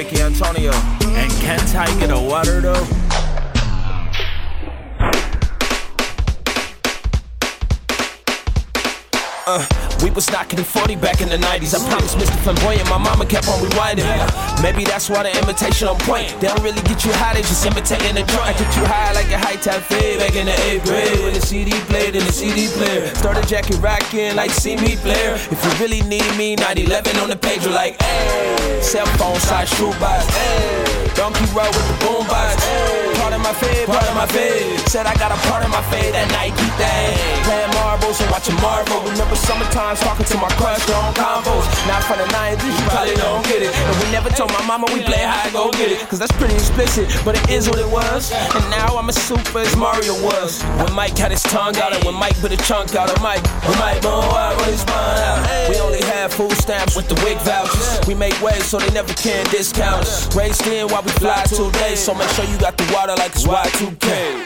Ricky Antonio. And can Ty get a water though? Uh, we was knocking in 40 back in the 90s. I promised Mr. Flamboyant, my mama kept on rewinding. Maybe that's why the imitation on point. They don't really get you high, they just imitating the joint. I get you high like a high top fade back in the 8th grade. With the CD played in the CD player. Started jacket rocking like see me player. If you really need me, 911 on the page, you're like, hey. Cell phone side shoebox, hey. Donkey road with the boombox, hey. My fade, part of my fade. Said I got a part of my fade, that Nike thing. Playing marbles and watching Marvel. Remember summertime talking to my crush on combos. Not from the 90s, you probably don't get it. And we never told my mama we play high, go get it. Cause that's pretty explicit, but it is what it was. And now I'm a super as Mario was. When Mike had his tongue out, and when Mike put a chunk out of Mike. When Mike bone out, when he spun out. We only food stamps with the WIC vouchers. We make waves so they never can discount us. Raced in while we fly two days, so make sure you got the water like it's Y2K.